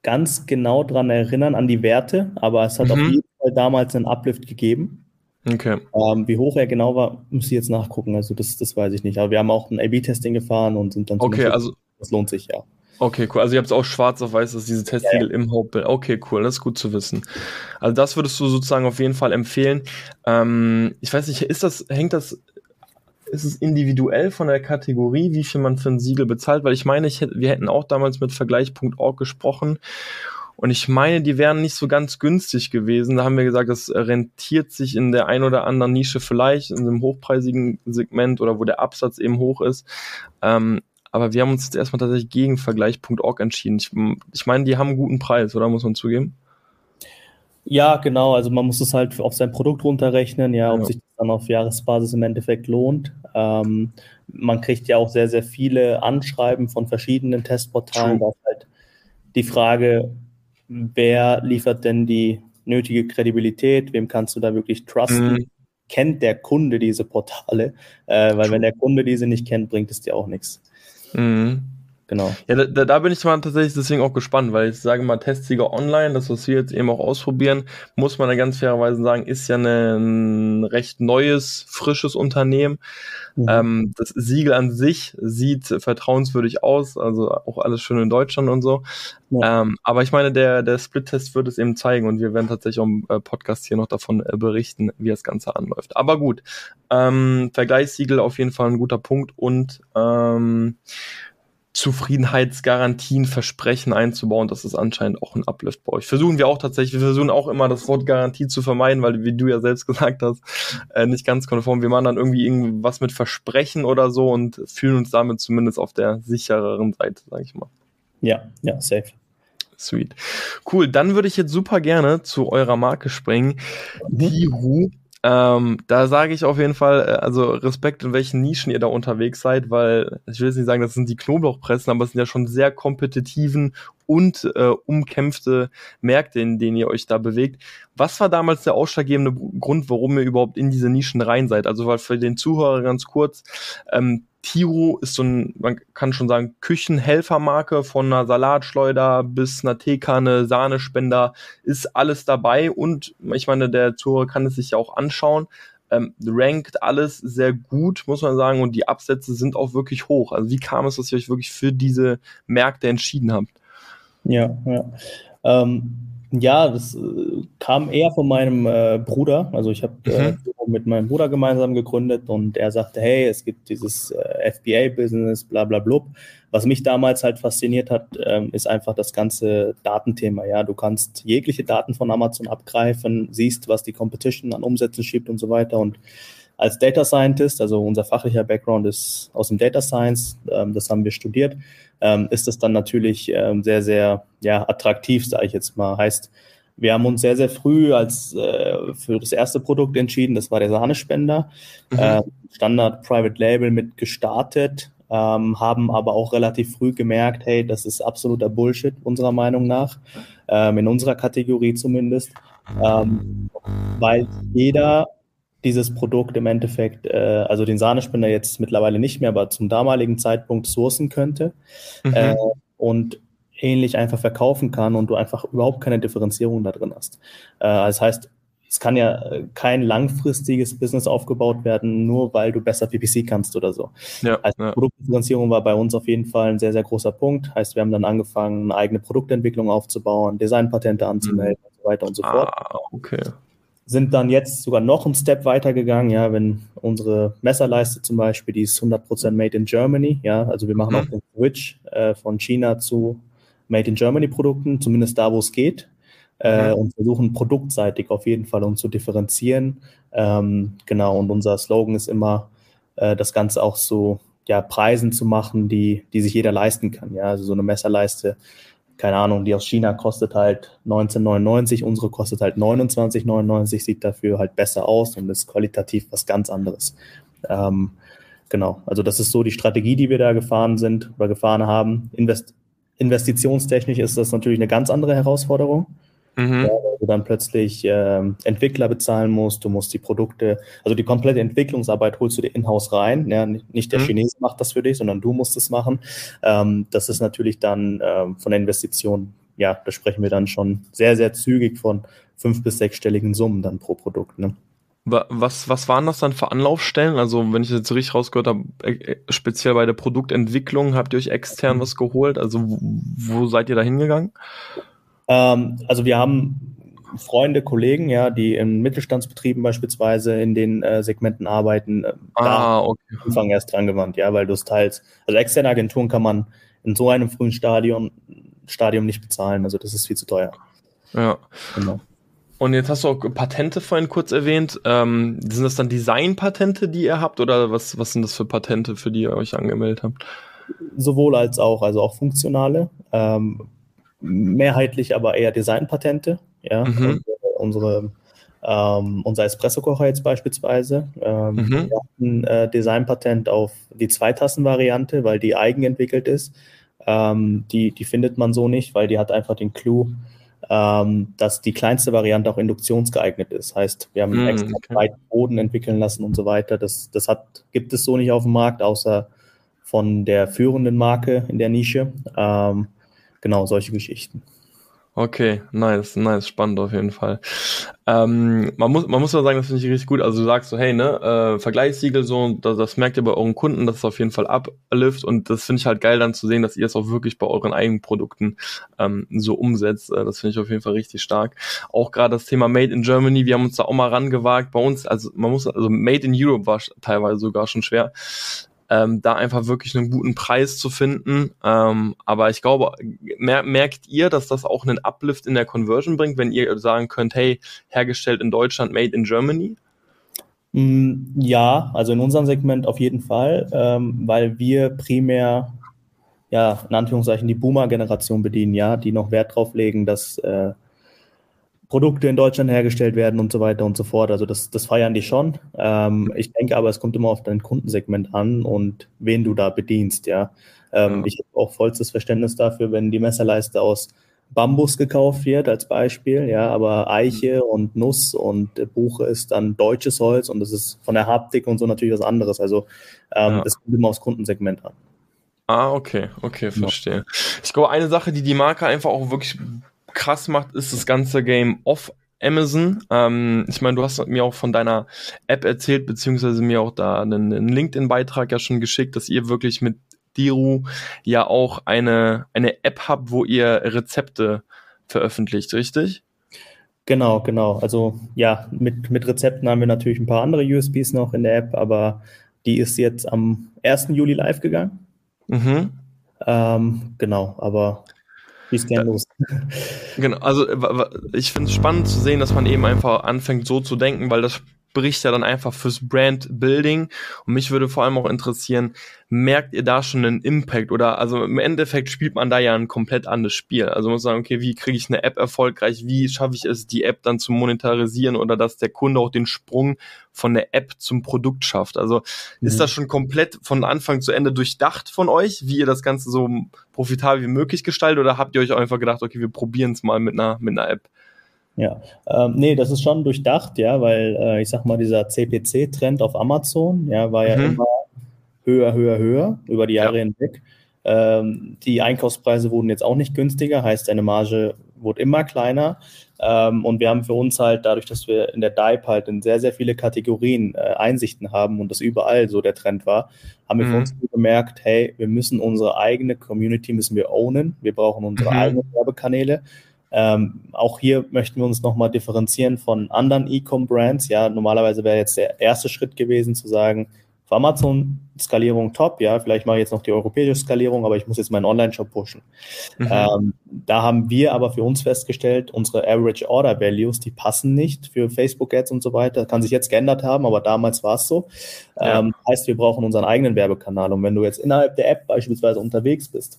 ganz genau dran erinnern, an die Werte, aber es hat mhm. auf jeden Fall damals einen Uplift gegeben. Okay. Ähm, wie hoch er genau war, muss ich jetzt nachgucken. Also das, das weiß ich nicht. Aber wir haben auch ein A-B-Testing gefahren und sind dann Okay, also das lohnt sich, ja. Okay, cool. Also ihr habt es auch schwarz auf weiß, dass diese Testsiegel ja, ja. im Hauptbild. Okay, cool, das ist gut zu wissen. Also das würdest du sozusagen auf jeden Fall empfehlen. Ähm, ich weiß nicht, ist das, hängt das ist es individuell von der Kategorie, wie viel man für ein Siegel bezahlt? Weil ich meine, ich hätte, wir hätten auch damals mit Vergleich.org gesprochen und ich meine, die wären nicht so ganz günstig gewesen. Da haben wir gesagt, das rentiert sich in der ein oder anderen Nische vielleicht, in einem hochpreisigen Segment oder wo der Absatz eben hoch ist. Ähm, aber wir haben uns jetzt erstmal tatsächlich gegen Vergleich.org entschieden. Ich, ich meine, die haben einen guten Preis, oder muss man zugeben? Ja, genau. Also man muss es halt auf sein Produkt runterrechnen, ja, ob ja. sich das dann auf Jahresbasis im Endeffekt lohnt. Ähm, man kriegt ja auch sehr, sehr viele Anschreiben von verschiedenen Testportalen. Da ist halt die Frage, wer liefert denn die nötige Kredibilität? Wem kannst du da wirklich trusten? Mhm. Kennt der Kunde diese Portale? Äh, weil wenn der Kunde diese nicht kennt, bringt es dir auch nichts. Mhm. Genau. Ja, da, da bin ich mal tatsächlich deswegen auch gespannt, weil ich sage mal, Testsieger online, das, was wir jetzt eben auch ausprobieren, muss man da ganz fairerweise sagen, ist ja eine, ein recht neues, frisches Unternehmen. Mhm. Ähm, das Siegel an sich sieht vertrauenswürdig aus, also auch alles schön in Deutschland und so. Ja. Ähm, aber ich meine, der, der Split-Test wird es eben zeigen und wir werden tatsächlich auch im äh, Podcast hier noch davon äh, berichten, wie das Ganze anläuft. Aber gut, ähm, Vergleichssiegel auf jeden Fall ein guter Punkt und ähm, Zufriedenheitsgarantien, Versprechen einzubauen. Das ist anscheinend auch ein Uplift bei euch. Versuchen wir auch tatsächlich. Wir versuchen auch immer das Wort Garantie zu vermeiden, weil, wie du ja selbst gesagt hast, äh, nicht ganz konform. Wir machen dann irgendwie irgendwas mit Versprechen oder so und fühlen uns damit zumindest auf der sichereren Seite, sage ich mal. Ja, ja, safe. Sweet. Cool, dann würde ich jetzt super gerne zu eurer Marke springen. Tihu. Ähm, da sage ich auf jeden Fall, äh, also Respekt, in welchen Nischen ihr da unterwegs seid, weil ich will jetzt nicht sagen, das sind die Knoblauchpressen, aber es sind ja schon sehr kompetitiven und äh, umkämpfte Märkte, in denen ihr euch da bewegt. Was war damals der ausschlaggebende Grund, warum ihr überhaupt in diese Nischen rein seid? Also weil für den Zuhörer ganz kurz, ähm, Tiro ist so ein, man kann schon sagen, Küchenhelfermarke von einer Salatschleuder bis einer Teekanne, Sahnespender, ist alles dabei und ich meine, der Zuhörer kann es sich ja auch anschauen. Ähm, rankt alles sehr gut, muss man sagen, und die Absätze sind auch wirklich hoch. Also wie kam es, dass ihr euch wirklich für diese Märkte entschieden habt? Ja, ja. Ähm, ja, das äh, kam eher von meinem äh, Bruder. Also ich habe äh, mhm. mit meinem Bruder gemeinsam gegründet und er sagte, hey, es gibt dieses äh, FBA-Business, bla bla blub. Was mich damals halt fasziniert hat, ähm, ist einfach das ganze Datenthema. Ja, du kannst jegliche Daten von Amazon abgreifen, siehst, was die Competition an Umsätzen schiebt und so weiter. Und als Data Scientist, also unser fachlicher Background ist aus dem Data Science, ähm, das haben wir studiert ähm, ist das dann natürlich ähm, sehr, sehr ja, attraktiv, sage ich jetzt mal. Heißt, wir haben uns sehr, sehr früh als äh, für das erste Produkt entschieden, das war der Sahnespender. Mhm. Äh, Standard Private Label mit gestartet, ähm, haben aber auch relativ früh gemerkt, hey, das ist absoluter Bullshit, unserer Meinung nach, ähm, in unserer Kategorie zumindest, ähm, weil jeder dieses Produkt im Endeffekt, äh, also den Sahnespender jetzt mittlerweile nicht mehr, aber zum damaligen Zeitpunkt sourcen könnte mhm. äh, und ähnlich einfach verkaufen kann und du einfach überhaupt keine Differenzierung da drin hast. Äh, das heißt, es kann ja äh, kein langfristiges Business aufgebaut werden, nur weil du besser PPC kannst oder so. Ja, also ja. Produktdifferenzierung war bei uns auf jeden Fall ein sehr, sehr großer Punkt. Heißt, wir haben dann angefangen, eine eigene Produktentwicklung aufzubauen, Designpatente anzumelden mhm. und so weiter und so fort. Ah, okay sind dann jetzt sogar noch einen Step weiter gegangen, ja, wenn unsere Messerleiste zum Beispiel, die ist 100% made in Germany, ja, also wir machen mhm. auch den Switch äh, von China zu made in Germany Produkten, zumindest da, wo es geht, äh, mhm. und versuchen produktseitig auf jeden Fall uns zu differenzieren, ähm, genau, und unser Slogan ist immer, äh, das Ganze auch so, ja, Preisen zu machen, die, die sich jeder leisten kann, ja, also so eine Messerleiste keine Ahnung, die aus China kostet halt 19,99, unsere kostet halt 29,99, sieht dafür halt besser aus und ist qualitativ was ganz anderes. Ähm, genau, also das ist so die Strategie, die wir da gefahren sind oder gefahren haben. Invest investitionstechnisch ist das natürlich eine ganz andere Herausforderung. Mhm. Ja, weil du dann plötzlich ähm, Entwickler bezahlen musst, du musst die Produkte, also die komplette Entwicklungsarbeit holst du dir in-house rein. Ja, nicht der mhm. Chinese macht das für dich, sondern du musst es machen. Ähm, das ist natürlich dann ähm, von der Investition, ja, da sprechen wir dann schon sehr, sehr zügig von fünf- bis sechsstelligen Summen dann pro Produkt. Ne? Was, was waren das dann für Anlaufstellen? Also, wenn ich jetzt richtig rausgehört habe, äh, äh, speziell bei der Produktentwicklung, habt ihr euch extern mhm. was geholt? Also, wo seid ihr da hingegangen? Ähm, also wir haben Freunde, Kollegen, ja, die in Mittelstandsbetrieben beispielsweise in den äh, Segmenten arbeiten, äh, ah, da okay. am Anfang erst dran gewandt, ja, weil du es teils, also externe Agenturen kann man in so einem frühen Stadion, Stadium nicht bezahlen, also das ist viel zu teuer. Ja. Genau. Und jetzt hast du auch Patente vorhin kurz erwähnt. Ähm, sind das dann Designpatente, die ihr habt, oder was, was sind das für Patente, für die ihr euch angemeldet habt? Sowohl als auch, also auch funktionale. Ähm, mehrheitlich aber eher Designpatente. Ja, mhm. unsere, ähm, unser Espresso-Kocher jetzt beispielsweise. Ähm, mhm. Wir hatten äh, Designpatent auf die Zweitassenvariante, weil die eigenentwickelt ist. Ähm, die, die findet man so nicht, weil die hat einfach den Clou, ähm, dass die kleinste Variante auch induktionsgeeignet ist. Heißt, wir haben einen mhm, extra okay. breiten Boden entwickeln lassen und so weiter. Das, das hat, gibt es so nicht auf dem Markt, außer von der führenden Marke in der Nische. Ähm, genau solche Geschichten. Okay, nice, nice, spannend auf jeden Fall. Ähm, man muss, man muss ja sagen, das finde ich richtig gut. Also du sagst so, hey, ne, äh, Vergleichssiegel so, das, das merkt ihr bei euren Kunden, dass es auf jeden Fall ablift und das finde ich halt geil dann zu sehen, dass ihr es auch wirklich bei euren eigenen Produkten ähm, so umsetzt. Äh, das finde ich auf jeden Fall richtig stark. Auch gerade das Thema Made in Germany, wir haben uns da auch mal rangewagt. Bei uns, also man muss, also Made in Europe war teilweise sogar schon schwer ähm, da einfach wirklich einen guten Preis zu finden. Ähm, aber ich glaube, mer merkt ihr, dass das auch einen Uplift in der Conversion bringt, wenn ihr sagen könnt, hey, hergestellt in Deutschland, made in Germany? Mm, ja, also in unserem Segment auf jeden Fall, ähm, weil wir primär ja, in Anführungszeichen die Boomer-Generation bedienen, ja, die noch Wert drauf legen, dass äh, Produkte in Deutschland hergestellt werden und so weiter und so fort. Also das, das feiern die schon. Ähm, ich denke aber, es kommt immer auf dein Kundensegment an und wen du da bedienst, ja. Ähm, ja. Ich habe auch vollstes Verständnis dafür, wenn die Messerleiste aus Bambus gekauft wird als Beispiel, ja, aber Eiche und Nuss und Buche ist dann deutsches Holz und das ist von der Haptik und so natürlich was anderes. Also ähm, ja. das kommt immer aufs Kundensegment an. Ah, okay, okay, verstehe. Ja. Ich glaube, eine Sache, die die Marke einfach auch wirklich krass macht, ist das ganze Game off Amazon. Ähm, ich meine, du hast mir auch von deiner App erzählt, beziehungsweise mir auch da einen, einen LinkedIn-Beitrag ja schon geschickt, dass ihr wirklich mit Diru ja auch eine, eine App habt, wo ihr Rezepte veröffentlicht, richtig? Genau, genau. Also ja, mit, mit Rezepten haben wir natürlich ein paar andere USBs noch in der App, aber die ist jetzt am 1. Juli live gegangen. Mhm. Ähm, genau, aber wie ist gern los? Genau, also ich finde es spannend zu sehen, dass man eben einfach anfängt so zu denken, weil das spricht ja dann einfach fürs Brand Building. Und mich würde vor allem auch interessieren, merkt ihr da schon einen Impact? Oder also im Endeffekt spielt man da ja ein komplett anderes Spiel. Also man muss sagen, okay, wie kriege ich eine App erfolgreich? Wie schaffe ich es, die App dann zu monetarisieren oder dass der Kunde auch den Sprung von der App zum Produkt schafft? Also mhm. ist das schon komplett von Anfang zu Ende durchdacht von euch, wie ihr das Ganze so profitabel wie möglich gestaltet? Oder habt ihr euch einfach gedacht, okay, wir probieren es mal mit einer, mit einer App? Ja, ähm, nee, das ist schon durchdacht, ja, weil äh, ich sag mal, dieser CPC-Trend auf Amazon, ja, war ja mhm. immer höher, höher, höher über die Jahre ja. hinweg. Ähm, die Einkaufspreise wurden jetzt auch nicht günstiger, heißt, deine Marge wurde immer kleiner. Ähm, und wir haben für uns halt, dadurch, dass wir in der DIPE halt in sehr, sehr viele Kategorien äh, Einsichten haben und das überall so der Trend war, haben wir mhm. für uns gemerkt, hey, wir müssen unsere eigene Community müssen wir ownen. Wir brauchen unsere mhm. eigenen Werbekanäle. Ähm, auch hier möchten wir uns nochmal differenzieren von anderen E-Com-Brands. Ja, normalerweise wäre jetzt der erste Schritt gewesen zu sagen, für Amazon Skalierung top, ja, vielleicht mache ich jetzt noch die europäische Skalierung, aber ich muss jetzt meinen Online-Shop pushen. Mhm. Ähm, da haben wir aber für uns festgestellt, unsere Average Order Values, die passen nicht für Facebook Ads und so weiter. Kann sich jetzt geändert haben, aber damals war es so. Ja. Ähm, heißt, wir brauchen unseren eigenen Werbekanal. Und wenn du jetzt innerhalb der App beispielsweise unterwegs bist,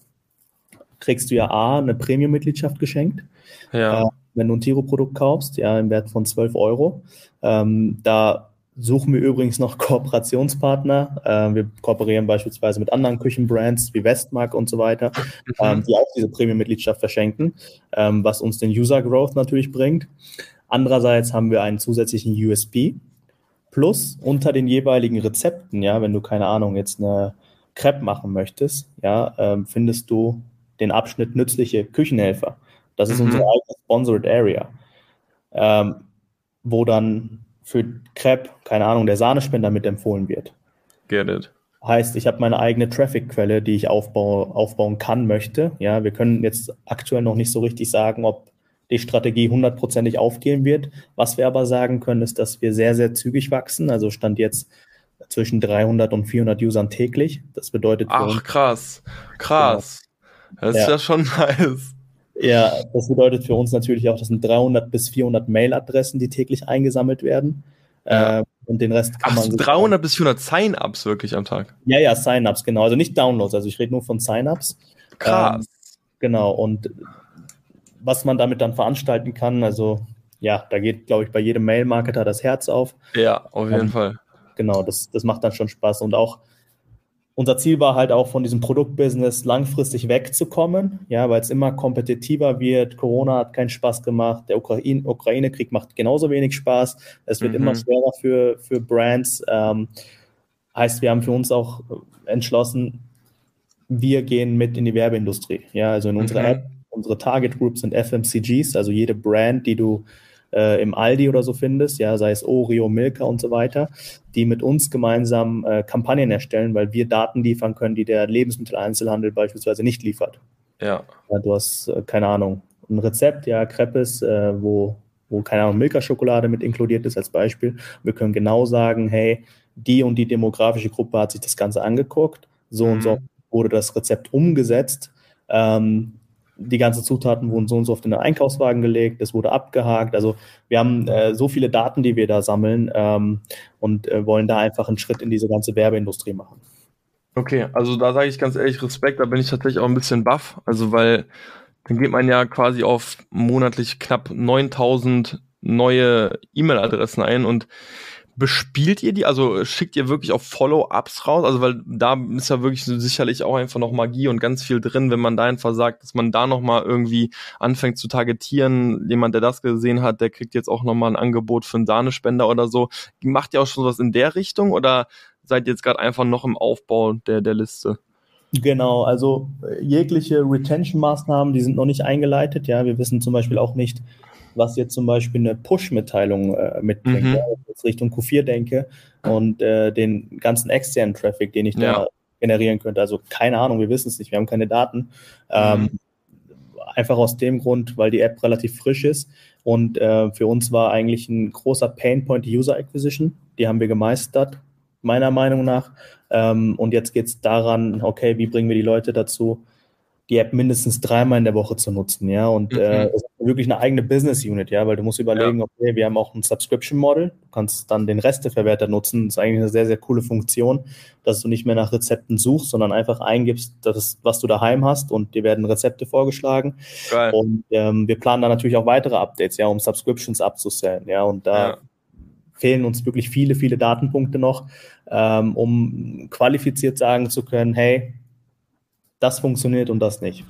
kriegst du ja A, eine Premium-Mitgliedschaft geschenkt. Ja. Äh, wenn du ein Tiro-Produkt kaufst, ja, im Wert von 12 Euro. Ähm, da suchen wir übrigens noch Kooperationspartner. Äh, wir kooperieren beispielsweise mit anderen Küchenbrands wie Westmark und so weiter, mhm. ähm, die auch diese Premium-Mitgliedschaft verschenken, ähm, was uns den User-Growth natürlich bringt. Andererseits haben wir einen zusätzlichen USB. Plus unter den jeweiligen Rezepten, ja, wenn du keine Ahnung jetzt eine Crepe machen möchtest, ja, ähm, findest du den Abschnitt nützliche Küchenhelfer. Das ist mhm. unsere eigene Sponsored Area, ähm, wo dann für Crepe, keine Ahnung, der Sahnespender mit empfohlen wird. Get it. Heißt, ich habe meine eigene Traffic-Quelle, die ich aufbau, aufbauen kann, möchte. Ja, wir können jetzt aktuell noch nicht so richtig sagen, ob die Strategie hundertprozentig aufgehen wird. Was wir aber sagen können, ist, dass wir sehr, sehr zügig wachsen. Also stand jetzt zwischen 300 und 400 Usern täglich. Das bedeutet. Ach, krass. Krass. Das ja. ist ja schon nice. Ja, das bedeutet für uns natürlich auch, das sind 300 bis 400 Mail-Adressen, die täglich eingesammelt werden. Ja. Äh, und den Rest kann Ach, man. 300 bis 400 Sign-ups wirklich am Tag? Ja, ja, Sign-ups, genau. Also nicht Downloads, also ich rede nur von Sign-ups. Krass. Ähm, genau, und was man damit dann veranstalten kann, also ja, da geht, glaube ich, bei jedem Mail-Marketer das Herz auf. Ja, auf jeden ähm, Fall. Genau, das, das macht dann schon Spaß. Und auch unser Ziel war halt auch von diesem Produktbusiness langfristig wegzukommen, ja, weil es immer kompetitiver wird. Corona hat keinen Spaß gemacht, der Ukraine-Krieg macht genauso wenig Spaß. Es wird mhm. immer schwerer für, für Brands. Ähm, heißt, wir haben für uns auch entschlossen, wir gehen mit in die Werbeindustrie. Ja, also in unserer mhm. App, unsere Target Groups sind FMCGs, also jede Brand, die du äh, im Aldi oder so findest, ja, sei es Oreo, Milka und so weiter, die mit uns gemeinsam äh, Kampagnen erstellen, weil wir Daten liefern können, die der Lebensmitteleinzelhandel beispielsweise nicht liefert. Ja. ja du hast, äh, keine Ahnung, ein Rezept, ja, Crepes, äh, wo, wo, keine Ahnung, Milka-Schokolade mit inkludiert ist als Beispiel. Wir können genau sagen, hey, die und die demografische Gruppe hat sich das Ganze angeguckt, so mhm. und so mhm. wurde das Rezept umgesetzt. Ähm, die ganzen Zutaten wurden so und so auf den Einkaufswagen gelegt, es wurde abgehakt. Also wir haben äh, so viele Daten, die wir da sammeln ähm, und äh, wollen da einfach einen Schritt in diese ganze Werbeindustrie machen. Okay, also da sage ich ganz ehrlich Respekt, da bin ich tatsächlich auch ein bisschen baff. Also weil dann geht man ja quasi auf monatlich knapp 9000 neue E-Mail-Adressen ein und bespielt ihr die? Also schickt ihr wirklich auf Follow-ups raus? Also weil da ist ja wirklich sicherlich auch einfach noch Magie und ganz viel drin, wenn man da einfach sagt, dass man da nochmal irgendwie anfängt zu targetieren. Jemand, der das gesehen hat, der kriegt jetzt auch nochmal ein Angebot für einen Sahnespender oder so. Macht ihr auch schon was in der Richtung oder seid ihr jetzt gerade einfach noch im Aufbau der, der Liste? Genau, also jegliche Retention-Maßnahmen, die sind noch nicht eingeleitet. Ja, wir wissen zum Beispiel auch nicht, was jetzt zum Beispiel eine Push-Mitteilung äh, mitbringt, mhm. ja, wenn ich jetzt Richtung Q4 denke und äh, den ganzen externen Traffic, den ich ja. da generieren könnte. Also keine Ahnung, wir wissen es nicht, wir haben keine Daten. Ähm, mhm. Einfach aus dem Grund, weil die App relativ frisch ist und äh, für uns war eigentlich ein großer Painpoint die User Acquisition. Die haben wir gemeistert, meiner Meinung nach. Ähm, und jetzt geht es daran, okay, wie bringen wir die Leute dazu, die App mindestens dreimal in der Woche zu nutzen, ja. Und mhm. äh, ist wirklich eine eigene Business Unit, ja, weil du musst überlegen, ja. okay, wir haben auch ein Subscription Model, du kannst dann den Resteverwerter nutzen. Das ist eigentlich eine sehr, sehr coole Funktion, dass du nicht mehr nach Rezepten suchst, sondern einfach eingibst, das, was du daheim hast und dir werden Rezepte vorgeschlagen. Geil. Und ähm, wir planen dann natürlich auch weitere Updates, ja, um Subscriptions abzusellen, ja. Und da ja. fehlen uns wirklich viele, viele Datenpunkte noch, ähm, um qualifiziert sagen zu können, hey, das funktioniert und das nicht.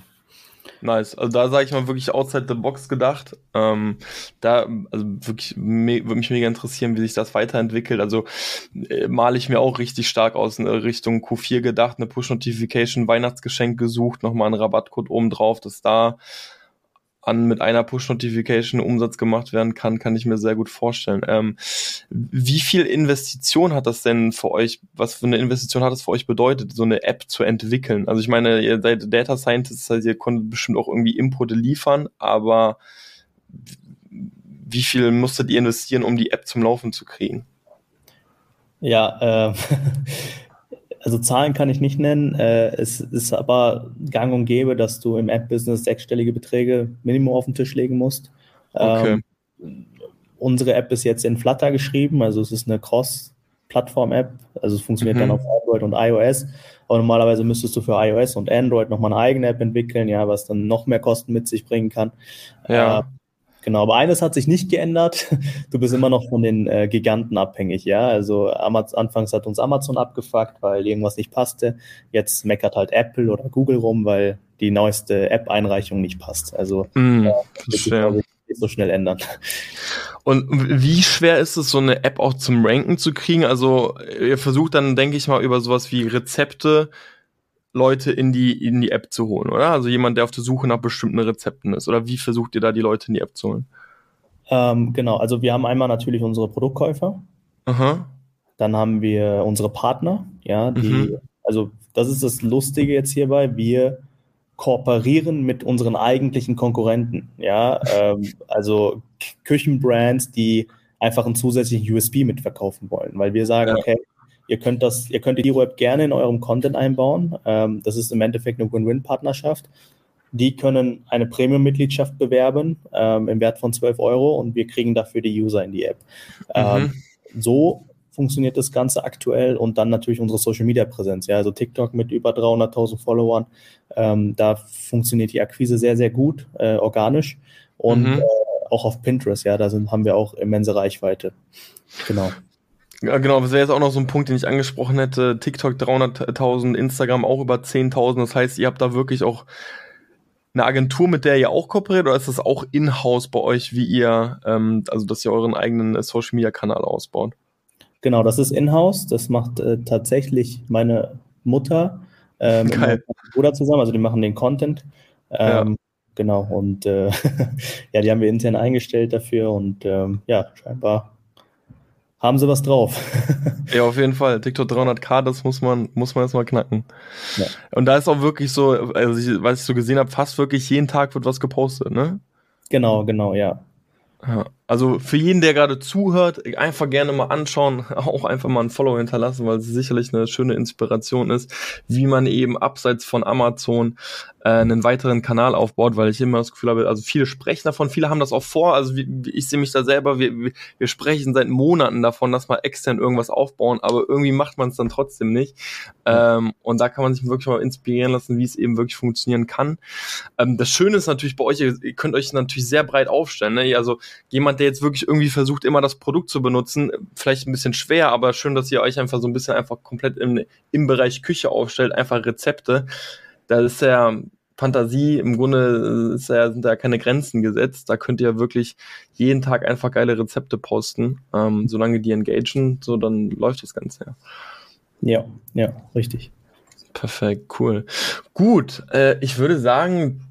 Nice. Also da sage ich mal wirklich outside the box gedacht. Ähm, da also wirklich würde mich mega interessieren, wie sich das weiterentwickelt. Also äh, male ich mir auch richtig stark aus in Richtung Q4 gedacht, eine Push-Notification, Weihnachtsgeschenk gesucht, nochmal einen Rabattcode oben drauf, dass da an mit einer Push-Notification Umsatz gemacht werden kann, kann ich mir sehr gut vorstellen. Ähm, wie viel Investition hat das denn für euch, was für eine Investition hat das für euch bedeutet, so eine App zu entwickeln? Also ich meine, ihr seid Data Scientists, also ihr konntet bestimmt auch irgendwie Input liefern, aber wie viel musstet ihr investieren, um die App zum Laufen zu kriegen? Ja, äh, also Zahlen kann ich nicht nennen. Äh, es ist aber gang und gäbe, dass du im App-Business sechsstellige Beträge Minimum auf den Tisch legen musst. Okay. Ähm, unsere App ist jetzt in Flutter geschrieben, also es ist eine Cross-Plattform-App, also es funktioniert mhm. dann auf Android und iOS. Aber normalerweise müsstest du für iOS und Android nochmal eine eigene App entwickeln, ja, was dann noch mehr Kosten mit sich bringen kann. Ja. Genau, aber eines hat sich nicht geändert. Du bist immer noch von den äh, Giganten abhängig, ja. Also Amaz anfangs hat uns Amazon abgefuckt, weil irgendwas nicht passte. Jetzt meckert halt Apple oder Google rum, weil die neueste App-Einreichung nicht passt. Also mm, äh, das wird sich nicht so schnell ändern. Und wie schwer ist es, so eine App auch zum Ranken zu kriegen? Also ihr versucht dann, denke ich mal, über sowas wie Rezepte Leute in die, in die App zu holen, oder? Also jemand, der auf der Suche nach bestimmten Rezepten ist. Oder wie versucht ihr da die Leute in die App zu holen? Ähm, genau, also wir haben einmal natürlich unsere Produktkäufer. Aha. Dann haben wir unsere Partner, ja, die, mhm. also das ist das Lustige jetzt hierbei, wir kooperieren mit unseren eigentlichen Konkurrenten, ja, ähm, also Küchenbrands, die einfach einen zusätzlichen USB mitverkaufen wollen, weil wir sagen, ja. okay, Ihr könnt das, ihr könnt die Hero App gerne in eurem Content einbauen. Ähm, das ist im Endeffekt eine Win-Win-Partnerschaft. Die können eine Premium-Mitgliedschaft bewerben ähm, im Wert von 12 Euro und wir kriegen dafür die User in die App. Ähm, mhm. so funktioniert das Ganze aktuell und dann natürlich unsere Social Media Präsenz. Ja, also TikTok mit über 300.000 Followern. Ähm, da funktioniert die Akquise sehr, sehr gut, äh, organisch und mhm. äh, auch auf Pinterest. Ja, da sind, haben wir auch immense Reichweite. Genau. Ja, genau, das wäre jetzt auch noch so ein Punkt, den ich angesprochen hätte. TikTok 300.000, Instagram auch über 10.000. Das heißt, ihr habt da wirklich auch eine Agentur, mit der ihr auch kooperiert, oder ist das auch in-house bei euch, wie ihr, ähm, also dass ihr euren eigenen äh, Social Media Kanal ausbaut? Genau, das ist in-house. Das macht äh, tatsächlich meine Mutter äh, mit meinem Bruder zusammen. Also die machen den Content. Ähm, ja. Genau, und äh, ja, die haben wir intern eingestellt dafür und ähm, ja, scheinbar haben sie was drauf. ja, auf jeden Fall. TikTok 300k, das muss man, muss man jetzt mal knacken. Ja. Und da ist auch wirklich so, also ich, was ich so gesehen habe, fast wirklich jeden Tag wird was gepostet, ne? Genau, genau, ja. Ja, Also für jeden, der gerade zuhört, einfach gerne mal anschauen, auch einfach mal ein Follow hinterlassen, weil es sicherlich eine schöne Inspiration ist, wie man eben abseits von Amazon äh, einen weiteren Kanal aufbaut, weil ich immer das Gefühl habe, also viele sprechen davon, viele haben das auch vor, also wie, ich sehe mich da selber, wir, wir sprechen seit Monaten davon, dass wir extern irgendwas aufbauen, aber irgendwie macht man es dann trotzdem nicht. Ähm, und da kann man sich wirklich mal inspirieren lassen, wie es eben wirklich funktionieren kann. Ähm, das Schöne ist natürlich bei euch, ihr könnt euch natürlich sehr breit aufstellen. Ne? Also jemand, der jetzt wirklich irgendwie versucht, immer das Produkt zu benutzen, vielleicht ein bisschen schwer, aber schön, dass ihr euch einfach so ein bisschen einfach komplett im, im Bereich Küche aufstellt, einfach Rezepte. Da ist ja Fantasie, im Grunde ist ja, sind da keine Grenzen gesetzt. Da könnt ihr wirklich jeden Tag einfach geile Rezepte posten. Ähm, solange die engagen, so dann läuft das Ganze ja. Ja, ja, richtig. Perfekt, cool. Gut, äh, ich würde sagen,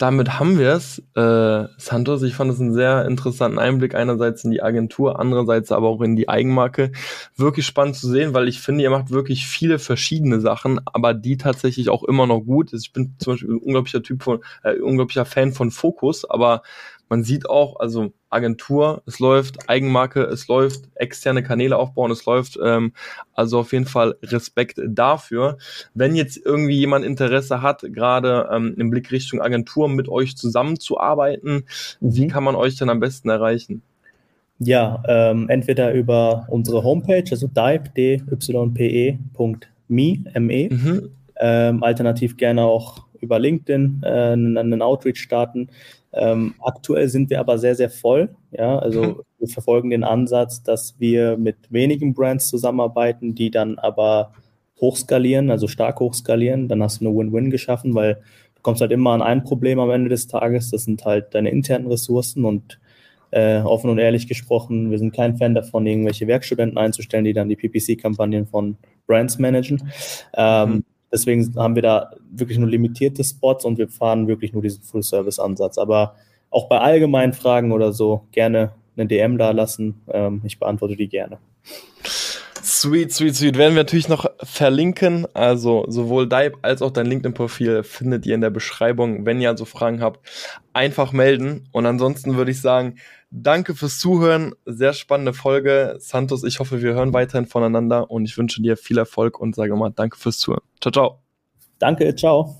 damit haben wir es. Äh, Santos, ich fand es einen sehr interessanten Einblick, einerseits in die Agentur, andererseits aber auch in die Eigenmarke. Wirklich spannend zu sehen, weil ich finde, ihr macht wirklich viele verschiedene Sachen, aber die tatsächlich auch immer noch gut. Ich bin zum Beispiel ein unglaublicher Typ von, äh, unglaublicher Fan von Fokus, aber man sieht auch, also Agentur, es läuft, Eigenmarke, es läuft, externe Kanäle aufbauen, es läuft. Ähm, also auf jeden Fall Respekt dafür. Wenn jetzt irgendwie jemand Interesse hat, gerade ähm, im Blick Richtung Agentur mit euch zusammenzuarbeiten, mhm. wie kann man euch denn am besten erreichen? Ja, ähm, entweder über unsere Homepage, also dype.me, me, mhm. ähm, alternativ gerne auch über LinkedIn äh, einen Outreach starten. Ähm, aktuell sind wir aber sehr, sehr voll. Ja, also mhm. wir verfolgen den Ansatz, dass wir mit wenigen Brands zusammenarbeiten, die dann aber hochskalieren, also stark hochskalieren. Dann hast du eine Win-Win geschaffen, weil du kommst halt immer an ein Problem am Ende des Tages. Das sind halt deine internen Ressourcen und äh, offen und ehrlich gesprochen, wir sind kein Fan davon, irgendwelche Werkstudenten einzustellen, die dann die PPC-Kampagnen von Brands managen. Ähm, mhm. Deswegen haben wir da wirklich nur limitierte Spots und wir fahren wirklich nur diesen Full-Service-Ansatz. Aber auch bei allgemeinen Fragen oder so gerne eine DM da lassen. Ähm, ich beantworte die gerne. Sweet, sweet, sweet. Werden wir natürlich noch verlinken. Also sowohl Dive als auch dein LinkedIn-Profil findet ihr in der Beschreibung. Wenn ihr also Fragen habt, einfach melden. Und ansonsten würde ich sagen, danke fürs Zuhören. Sehr spannende Folge. Santos, ich hoffe, wir hören weiterhin voneinander und ich wünsche dir viel Erfolg und sage mal danke fürs Zuhören. Ciao, ciao. Danke, ciao.